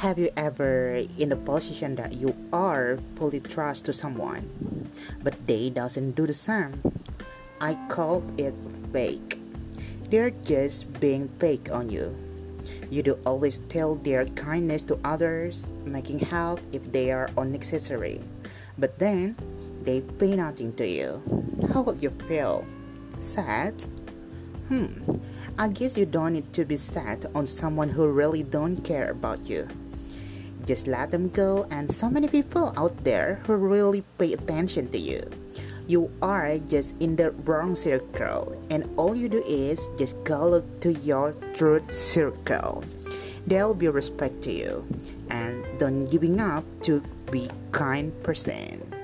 Have you ever in the position that you are fully trust to someone, but they doesn't do the same? I call it fake. They're just being fake on you. You do always tell their kindness to others, making help if they are unnecessary. But then they pay nothing to you. How would you feel? Sad? Hmm. I guess you don't need to be sad on someone who really don't care about you. Just let them go and so many people out there who really pay attention to you. You are just in the wrong circle and all you do is just go look to your truth circle. They'll be respect to you and don't giving up to be kind person.